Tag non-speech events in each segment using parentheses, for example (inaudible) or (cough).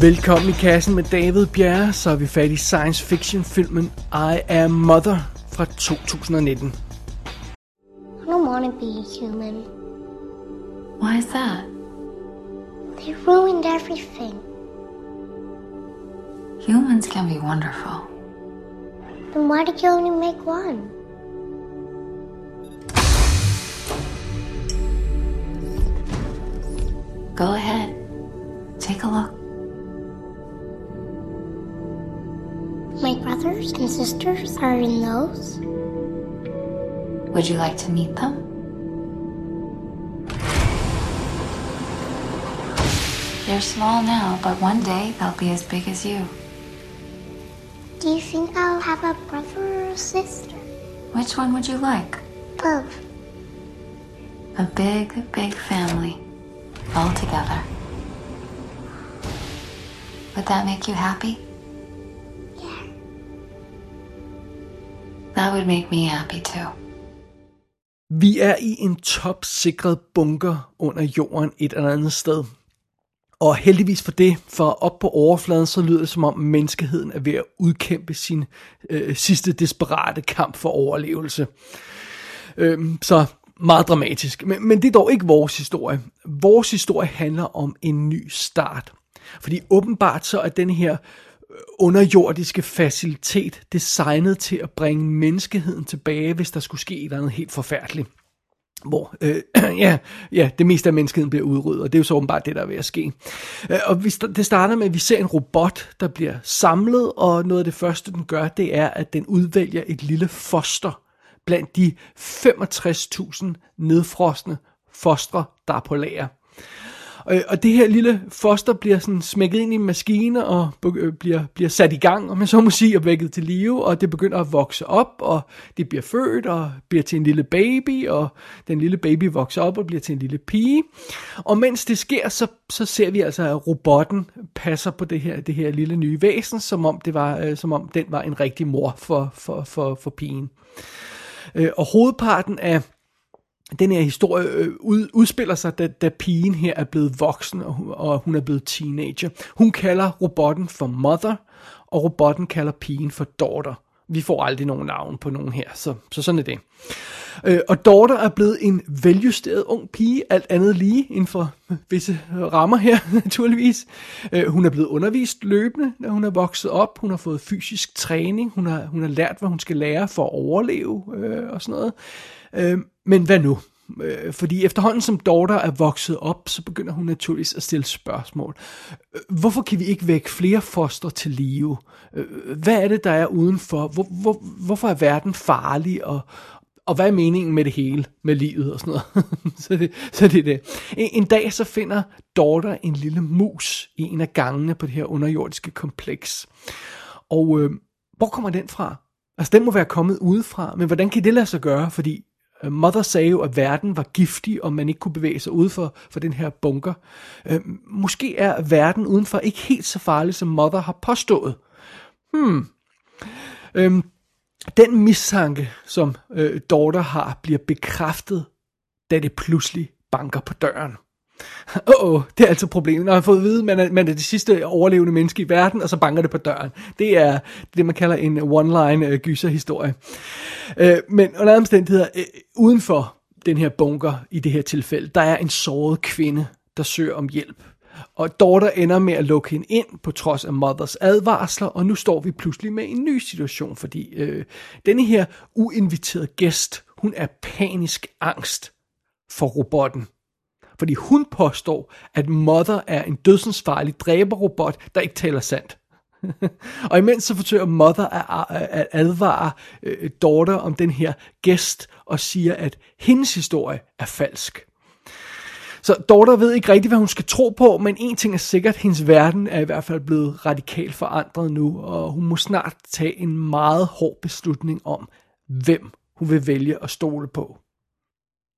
Velkommen i kassen med David Bjerre, så er vi fat i science fiction filmen I Am Mother fra 2019. I don't want to be human. Why is that? They ruined everything. Humans can be wonderful. Then why did you only make one? Go ahead. Sisters are in those? Would you like to meet them? They're small now, but one day they'll be as big as you. Do you think I'll have a brother or a sister? Which one would you like? Both. A big, big family. All together. Would that make you happy? That would make me happy too. Vi er i en topsikret bunker under jorden et eller andet sted. Og heldigvis for det, for op på overfladen, så lyder det som om menneskeheden er ved at udkæmpe sin øh, sidste desperate kamp for overlevelse. Øh, så meget dramatisk. Men, men det er dog ikke vores historie. Vores historie handler om en ny start. Fordi åbenbart så er den her underjordiske facilitet designet til at bringe menneskeheden tilbage, hvis der skulle ske et eller andet helt forfærdeligt. Hvor øh, (clears throat) ja, ja, det meste af menneskeheden bliver udryddet, og det er jo så åbenbart det, der er ved at ske. Øh, og vi, det starter med, at vi ser en robot, der bliver samlet, og noget af det første, den gør, det er, at den udvælger et lille foster blandt de 65.000 nedfrosne fostre, der er på lager. Og, og det her lille foster bliver sådan smækket ind i en maskine og øh, bliver, bliver sat i gang, og man så må sige, og vækket til live, og det begynder at vokse op, og det bliver født og bliver til en lille baby, og den lille baby vokser op og bliver til en lille pige. Og mens det sker, så, så ser vi altså, at robotten passer på det her, det her lille nye væsen, som om, det var, øh, som om den var en rigtig mor for, for, for, for pigen. Øh, og hovedparten af den her historie øh, ud, udspiller sig, da, da pigen her er blevet voksen, og, og hun er blevet teenager. Hun kalder robotten for mother, og robotten kalder pigen for daughter. Vi får aldrig nogen navn på nogen her, så, så sådan er det. Øh, og Daughter er blevet en veljusteret ung pige, alt andet lige inden for visse rammer her, (laughs) naturligvis. Øh, hun er blevet undervist løbende, når hun er vokset op. Hun har fået fysisk træning. Hun har, hun har lært, hvad hun skal lære for at overleve øh, og sådan noget. Øh, men hvad nu? Øh, fordi efterhånden som Daughter er vokset op, så begynder hun naturligvis at stille spørgsmål. Øh, hvorfor kan vi ikke vække flere foster til live? Øh, hvad er det, der er udenfor? Hvor, hvor, hvorfor er verden farlig? Og, og hvad er meningen med det hele, med livet og sådan noget? (laughs) så, det, så det er det. En, en dag så finder Daughter en lille mus i en af gangene på det her underjordiske kompleks. Og øh, hvor kommer den fra? Altså den må være kommet udefra, men hvordan kan det lade sig gøre? Fordi Øh, Mother sagde jo, at verden var giftig, og man ikke kunne bevæge sig ud for, for den her bunker. Øh, måske er verden udenfor ikke helt så farlig, som Mother har påstået. Hmm. Øh, den mistanke, som øh, Daughter har, bliver bekræftet, da det pludselig banker på døren. Åh, oh, det er altså problemet. Når man får at vide, at man er, man er det sidste overlevende menneske i verden, og så banker det på døren. Det er det, man kalder en one-line uh, gyserhistorie. Øh, men under omstændigheder, øh, uden for den her bunker i det her tilfælde, der er en såret kvinde, der søger om hjælp. Og Daughter ender med at lukke hende ind på trods af Mothers advarsler, og nu står vi pludselig med en ny situation, fordi øh, denne her uinviterede gæst, hun er panisk angst for robotten. Fordi hun påstår, at Mother er en dødsensfarlig dræberrobot, der ikke taler sandt. (laughs) og imens så forsøger Mother at advare øh, Daughter om den her gæst, og siger, at hendes historie er falsk. Så Daughter ved ikke rigtigt, hvad hun skal tro på, men en ting er sikkert, hendes verden er i hvert fald blevet radikalt forandret nu, og hun må snart tage en meget hård beslutning om, hvem hun vil vælge at stole på.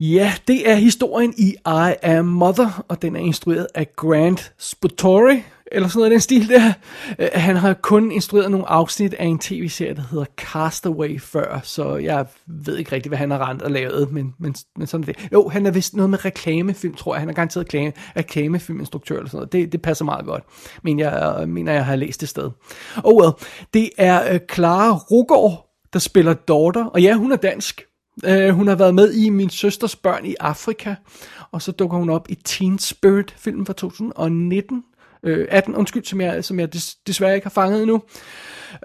Ja, det er historien i I Am Mother, og den er instrueret af Grant Spottori, eller sådan noget i den stil der. Øh, han har kun instrueret nogle afsnit af en tv-serie, der hedder Castaway før, så jeg ved ikke rigtig, hvad han har rent og lavet, men, men, men sådan er det. Jo, han er vist noget med reklamefilm, tror jeg. Han er garanteret reklame, reklamefilminstruktør eller sådan noget. Det, det passer meget godt, men jeg mener, jeg har læst det sted. Oh well, det er øh, Clara Rugård, der spiller Daughter, og ja, hun er dansk. Uh, hun har været med i Min Søsters Børn i Afrika, og så dukker hun op i Teen Spirit, filmen fra 2019, øh, 18, undskyld, som jeg, som jeg des, desværre ikke har fanget endnu.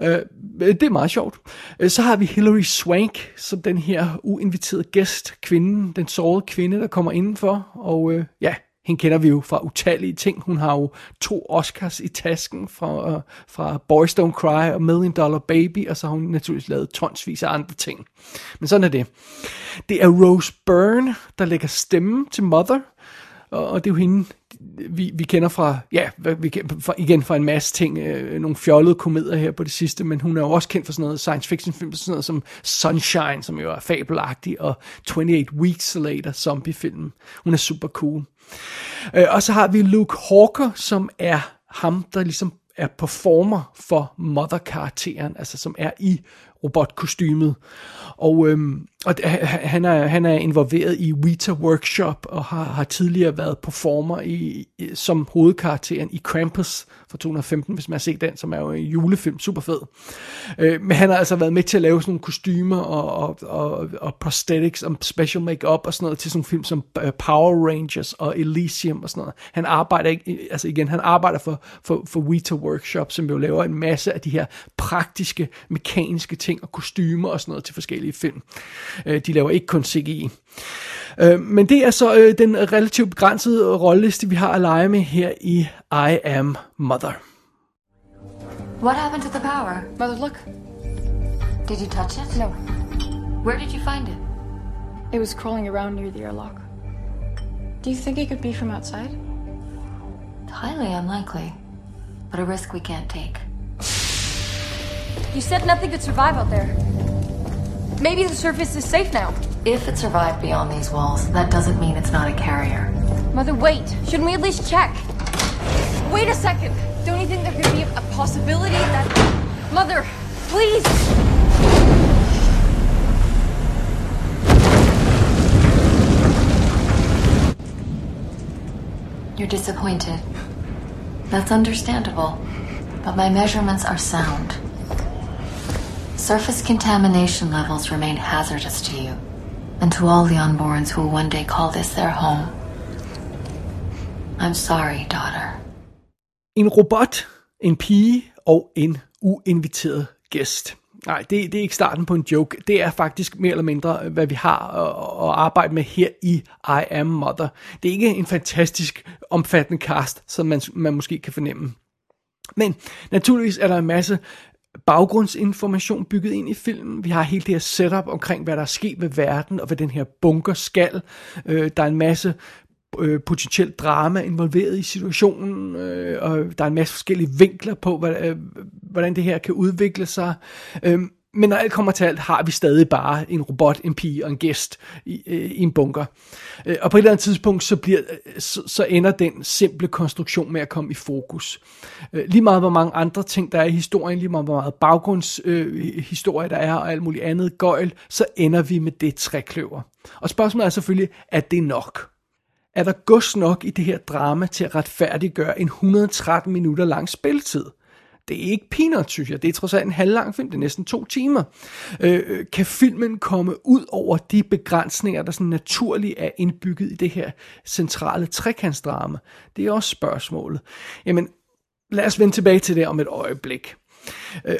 Øh, det er meget sjovt. Øh, så har vi Hilary Swank, som den her uinviterede gæst, kvinden, den sårede kvinde, der kommer indenfor, og øh, ja, hende kender vi jo fra utallige ting. Hun har jo to Oscars i tasken fra, uh, fra Boys Don't Cry og Million Dollar Baby, og så har hun naturligvis lavet tonsvis af andre ting. Men sådan er det. Det er Rose Byrne, der lægger stemme til Mother, og det er jo hende, vi, vi kender fra, ja, vi kender fra, igen fra en masse ting, øh, nogle fjollede komedier her på det sidste, men hun er jo også kendt for sådan noget science fiction film, sådan noget som Sunshine, som jo er fabelagtig, og 28 Weeks Later, zombiefilm. Hun er super cool. Øh, og så har vi Luke Hawker, som er ham, der ligesom er performer for mother-karakteren, altså som er i robotkostymet. Og, øhm, og han, er, han er involveret i Weta Workshop og har, har tidligere været performer i, som hovedkarakteren i Krampus fra 2015, hvis man har set den, som er jo en julefilm, super fed. Øh, men han har altså været med til at lave sådan nogle kostymer og, og, og, og prosthetics og special makeup og sådan noget til sådan nogle film som øh, Power Rangers og Elysium og sådan noget. Han arbejder ikke, øh, altså igen, han arbejder for, for, for Weta Workshop, som jo laver en masse af de her praktiske, mekaniske ting og kostymer og sådan noget til forskellige film. Øh, de laver ikke kun CGI. Øh, men det er så øh, den relativt begrænsede rolleliste, vi har at lege med her i I Am Mother. What happened to the power? Mother, look. Did you touch it? No. Where did you find it? It was crawling around near the airlock. Do you think it could be from outside? Highly unlikely, but a risk we can't take. You said nothing could survive out there. Maybe the surface is safe now. If it survived beyond these walls, that doesn't mean it's not a carrier. Mother, wait. Shouldn't we at least check? Wait a second. Don't you think there could be a possibility that... Mother, please! You're disappointed. That's understandable, but my measurements are sound. Surface contamination levels remain hazardous to you, and to all the unborns who will one day call this their home. I'm sorry, daughter. En robot, en pige og en uinviteret gæst. Nej, det, det er ikke starten på en joke. Det er faktisk mere eller mindre, øh, hvad vi har at, at arbejde med her i I Am Mother. Det er ikke en fantastisk omfattende cast, som man, man måske kan fornemme. Men naturligvis er der en masse baggrundsinformation bygget ind i filmen. Vi har hele det her setup omkring, hvad der er sket ved verden, og hvad den her bunker skal. Øh, der er en masse øh, potentielt drama involveret i situationen, øh, og der er en masse forskellige vinkler på, hvad, øh, hvordan det her kan udvikle sig. Øh, men når alt kommer til alt, har vi stadig bare en robot, en pige og en gæst i, øh, i en bunker. Øh, og på et eller andet tidspunkt, så, bliver, øh, så, så ender den simple konstruktion med at komme i fokus. Øh, lige meget hvor mange andre ting, der er i historien, lige meget hvor meget baggrundshistorie øh, der er, og alt muligt andet gøjl, så ender vi med det trækløver. Og spørgsmålet er selvfølgelig, er det nok? Er der gods nok i det her drama til at retfærdiggøre en 113 minutter lang spilletid? Det er ikke peanuts, synes jeg. Det er trods alt en halvlang film. Det er næsten to timer. Øh, øh, kan filmen komme ud over de begrænsninger, der sådan naturligt er indbygget i det her centrale trekantsdrama? Det er også spørgsmålet. Jamen, lad os vende tilbage til det om et øjeblik. Øh,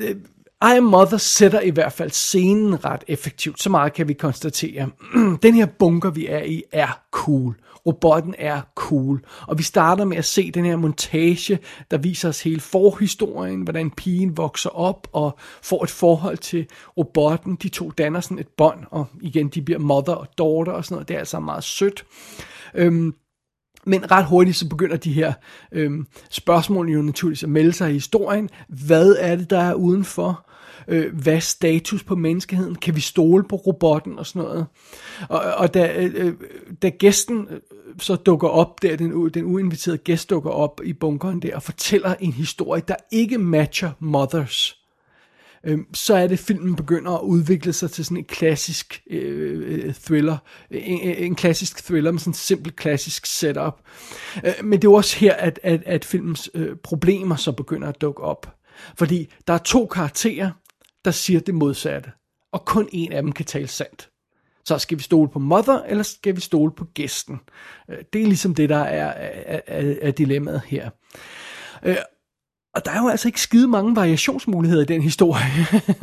øh, I Am Mother sætter i hvert fald scenen ret effektivt. Så meget kan vi konstatere. (clears throat) Den her bunker, vi er i, er cool. Robotten er cool. Og vi starter med at se den her montage, der viser os hele forhistorien, hvordan pigen vokser op og får et forhold til robotten. De to danner sådan et bånd, og igen, de bliver mother og daughter og sådan noget. Det er altså meget sødt. Øhm, Men ret hurtigt så begynder de her øhm, spørgsmål jo naturligvis at melde sig i historien. Hvad er det, der er udenfor? Øh, hvad status på menneskeheden? Kan vi stole på robotten og sådan noget? Og, og da, øh, da gæsten øh, så dukker op der, den, den uinviterede gæst dukker op i bunkeren der og fortæller en historie, der ikke matcher Mothers, øh, så er det, filmen begynder at udvikle sig til sådan en klassisk øh, øh thriller. En, en klassisk thriller med sådan en simpel klassisk setup. Øh, men det er også her, at, at, at filmens øh, problemer så begynder at dukke op. Fordi der er to karakterer, der siger det modsatte. Og kun en af dem kan tale sandt. Så skal vi stole på mother, eller skal vi stole på gæsten? Øh, det er ligesom det, der er, er, er, er dilemmaet her. Øh, og der er jo altså ikke skide mange variationsmuligheder i den historie.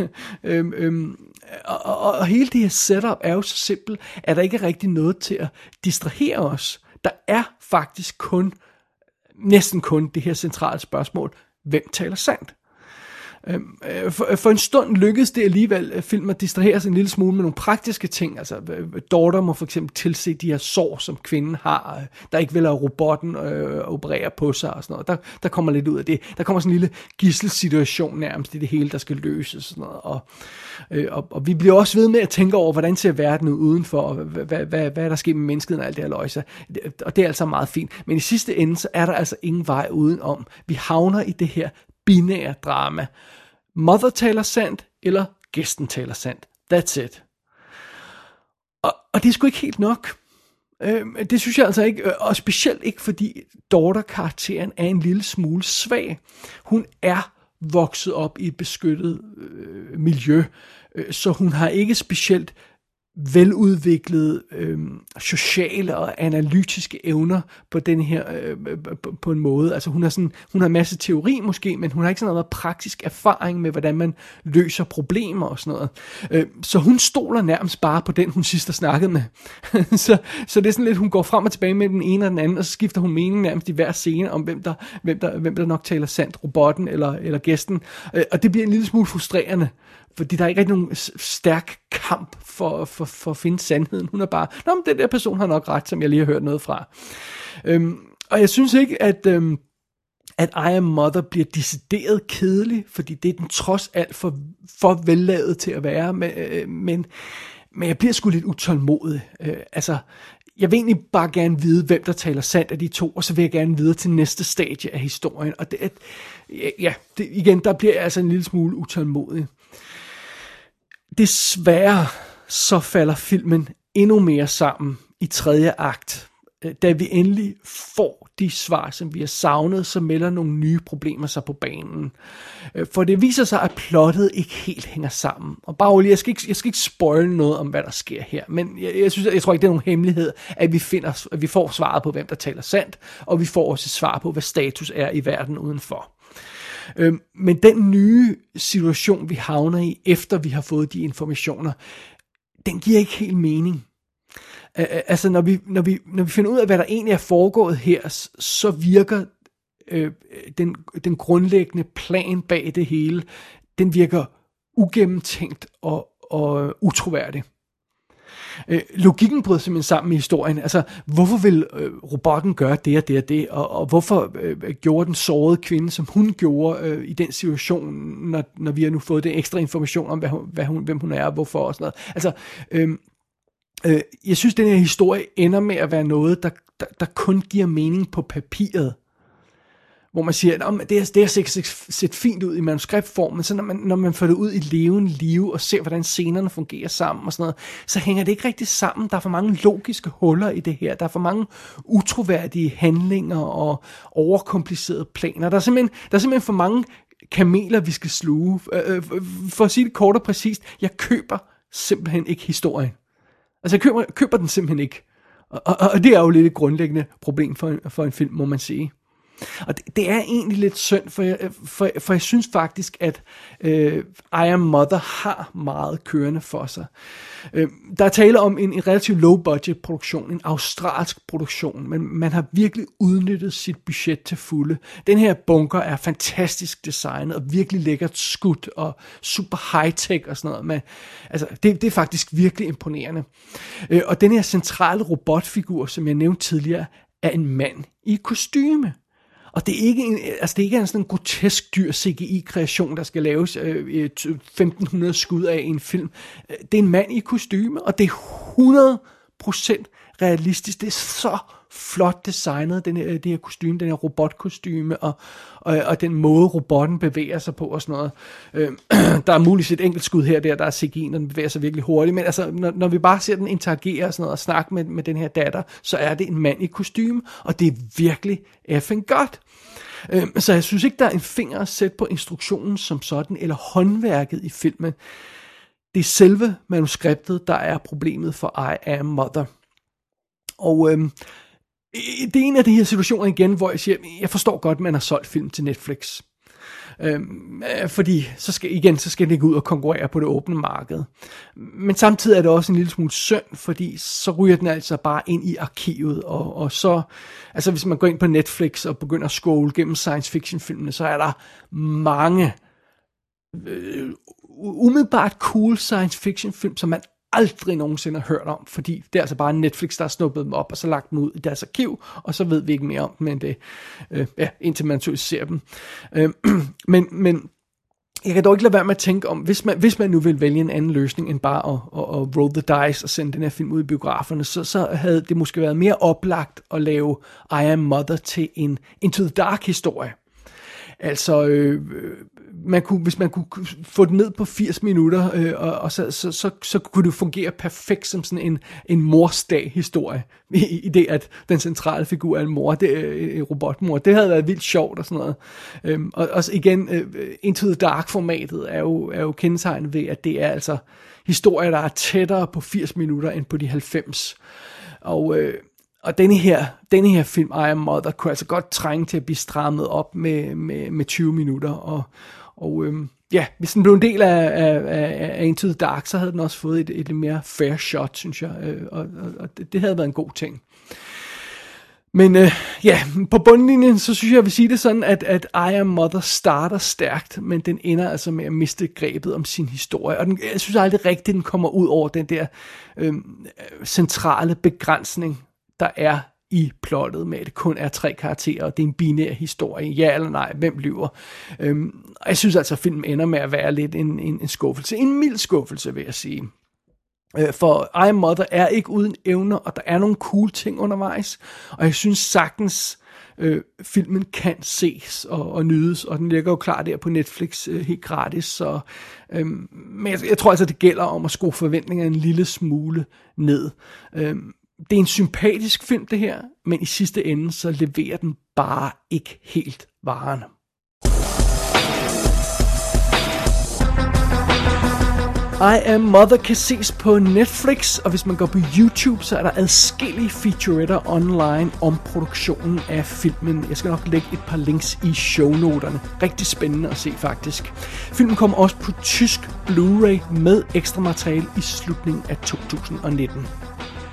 (laughs) øhm, øhm, og, og, og hele det her setup er jo så simpelt, at der ikke er rigtig noget til at distrahere os. Der er faktisk kun, næsten kun det her centrale spørgsmål, hvem taler sandt? Øhm, øh, for, øh, for en stund lykkedes det alligevel øh, filmen film at distrahere sig en lille smule med nogle praktiske ting. Altså, øh, øh Daughter må for eksempel tilse de her sår, som kvinden har, der ikke vil have robotten øh, operere på sig og sådan noget. Der, der kommer lidt ud af det. Der kommer sådan en lille gisselsituation nærmest i det hele, der skal løses og sådan noget. Og, øh, og, og vi bliver også ved med at tænke over, hvordan ser verden ud udenfor, og hvad, hvad, hvad, hvad er der sker med mennesket og alt det her løjse. Og det er altså meget fint. Men i sidste ende, så er der altså ingen vej udenom. Vi havner i det her binære drama. Mother taler sandt, eller gæsten taler sandt. That's it. Og, og det er sgu ikke helt nok. Øh, det synes jeg altså ikke, øh, og specielt ikke fordi daughter-karakteren er en lille smule svag. Hun er vokset op i et beskyttet øh, miljø, øh, så hun har ikke specielt veludviklede øh, sociale og analytiske evner på den her øh, på, på en måde. Altså hun har sådan hun har en masse teori måske, men hun har ikke sådan noget praktisk erfaring med hvordan man løser problemer og sådan noget. Øh, så hun stoler nærmest bare på den hun sidst har snakket med. (laughs) så, så det er sådan lidt hun går frem og tilbage med den ene og den anden og så skifter hun mening nærmest i hver scene om hvem der hvem der hvem der nok taler sandt, robotten eller eller gæsten. Øh, og det bliver en lille smule frustrerende fordi der er ikke rigtig nogen stærk kamp for, for, for at finde sandheden. Hun er bare, nå, men den der person har nok ret, som jeg lige har hørt noget fra. Øhm, og jeg synes ikke, at, øhm, at I Am Mother bliver decideret kedelig, fordi det er den trods alt for, for vellavet til at være, men, øh, men, men jeg bliver sgu lidt utålmodig. Øh, altså, jeg vil egentlig bare gerne vide, hvem der taler sandt af de to, og så vil jeg gerne videre til næste stadie af historien. Og det, ja, det, igen, der bliver jeg altså en lille smule utålmodig. Desværre så falder filmen endnu mere sammen i tredje akt. Øh, da vi endelig får de svar, som vi har savnet, så melder nogle nye problemer sig på banen. Øh, for det viser sig, at plottet ikke helt hænger sammen. Og bare lige, jeg skal ikke, jeg skal ikke spoil noget om, hvad der sker her, men jeg, jeg, synes, jeg tror ikke, det er nogen hemmelighed, at vi, finder, at vi får svaret på, hvem der taler sandt, og vi får også et svar på, hvad status er i verden udenfor. Øh, men den nye situation, vi havner i, efter vi har fået de informationer, den giver ikke helt mening. Altså, når vi, når, vi, når vi finder ud af, hvad der egentlig er foregået her, så virker øh, den, den grundlæggende plan bag det hele, den virker ugennemtænkt og, og utroværdig. Øh, logikken brød simpelthen sammen i historien. Altså, hvorfor vil øh, robotten gøre det og det og det, og, og hvorfor øh, gjorde den sårede kvinde, som hun gjorde øh, i den situation, når, når vi har nu fået den ekstra information om, hvad hun, hvad hun, hvem hun er og hvorfor og sådan noget. Altså, øh, øh, jeg synes, den her historie ender med at være noget, der, der, der kun giver mening på papiret hvor man siger, at det, er, det har set, set fint ud i manuskriptform, men så når man, når man får det ud i levende liv og ser, hvordan scenerne fungerer sammen og sådan noget, så hænger det ikke rigtig sammen. Der er for mange logiske huller i det her. Der er for mange utroværdige handlinger og overkomplicerede planer. Der er simpelthen, der er simpelthen for mange kameler, vi skal sluge. Øh, øh, for at sige det kort og præcist, jeg køber simpelthen ikke historien. Altså, jeg køber, køber den simpelthen ikke. Og, og, og det er jo lidt et grundlæggende problem for, for en film, må man sige. Og det, det er egentlig lidt synd, for jeg, for, for jeg synes faktisk, at øh, I Am Mother har meget kørende for sig. Øh, der er tale om en, en relativt low-budget produktion, en australsk produktion, men man har virkelig udnyttet sit budget til fulde. Den her bunker er fantastisk designet og virkelig lækkert skudt og super high-tech og sådan noget. Men, altså, det, det er faktisk virkelig imponerende. Øh, og den her centrale robotfigur, som jeg nævnte tidligere, er en mand i kostyme. Og det er ikke en, altså det er ikke en sådan en grotesk dyr CGI-kreation, der skal laves øh, øh 1500 skud af en film. Øh, det er en mand i kostyme, og det er 100% realistisk. Det er så flot designet, den her, det her kostume, den her robotkostume, og, og, og den måde robotten bevæger sig på og sådan noget. Øh, (clears throat) der er muligvis et enkelt skud her der, der er CGI, når den bevæger sig virkelig hurtigt, men altså, når, når vi bare ser den interagere og sådan noget, og snakke med, med den her datter, så er det en mand i kostume, og det er virkelig effing godt. Øh, så jeg synes ikke, der er en finger at sætte på instruktionen som sådan, eller håndværket i filmen. Det er selve manuskriptet, der er problemet for I Am Mother. Og øh, Øh, det er en af de her situationer igen, hvor jeg siger, jeg forstår godt, at man har solgt film til Netflix. Øhm, øh, fordi så skal, igen, så skal det ikke ud og konkurrere på det åbne marked. Men samtidig er det også en lille smule synd, fordi så ryger den altså bare ind i arkivet, og, og så, altså hvis man går ind på Netflix og begynder at scrolle gennem science fiction filmene, så er der mange øh, umiddelbart cool science fiction film, som man aldrig nogensinde har hørt om, fordi det er altså bare Netflix, der har snuppet dem op, og så lagt dem ud i deres arkiv, og så ved vi ikke mere om dem end det, øh, ja, indtil man naturligvis ser dem. Øh, (clears throat) men, men jeg kan dog ikke lade være med at tænke om, hvis man, hvis man nu vil vælge en anden løsning, end bare at, at, at roll the dice og sende den her film ud i biograferne, så, så havde det måske været mere oplagt at lave I Am Mother til en Into the Dark historie. Altså, øh, øh, man kunne, hvis man kunne få det ned på 80 minutter, øh, og, og så, så, så, så kunne det fungere perfekt som sådan en, en morsdag-historie, i, i det, at den centrale figur er en mor, det, øh, en robotmor. Det havde været vildt sjovt og sådan noget. Øhm, og også igen, øh, øh, Into the Dark-formatet er jo, er jo kendetegnet ved, at det er altså historier, der er tættere på 80 minutter end på de 90. Og... Øh, og denne her, denne her film, I Am Mother, kunne altså godt trænge til at blive strammet op med, med, med 20 minutter. Og, og øhm, ja, hvis den blev en del af, af, af, af Into the Dark, så havde den også fået et, et mere fair shot, synes jeg. Øh, og, og, og det, det havde været en god ting. Men øh, ja, på bundlinjen, så synes jeg, jeg vil sige det sådan, at, at I Am Mother starter stærkt, men den ender altså med at miste grebet om sin historie. Og den, jeg synes aldrig rigtigt, den kommer ud over den der øh, centrale begrænsning, der er i plottet med, at det kun er tre karakterer, og det er en binær historie, ja eller nej, hvem lyver. Øhm, og jeg synes altså, at filmen ender med at være lidt en, en, en skuffelse. En mild skuffelse, vil jeg sige. Øh, for I Mother er ikke uden evner, og der er nogle cool ting undervejs, og jeg synes sagtens, øh, filmen kan ses og, og nydes, og den ligger jo klar der på Netflix øh, helt gratis, så, øh, men jeg, jeg tror altså, det gælder om at skrue forventningerne en lille smule ned. Øh, det er en sympatisk film, det her, men i sidste ende, så leverer den bare ikke helt varen. I Am Mother kan ses på Netflix, og hvis man går på YouTube, så er der adskillige featuretter online om produktionen af filmen. Jeg skal nok lægge et par links i shownoterne. Rigtig spændende at se faktisk. Filmen kommer også på tysk Blu-ray med ekstra materiale i slutningen af 2019.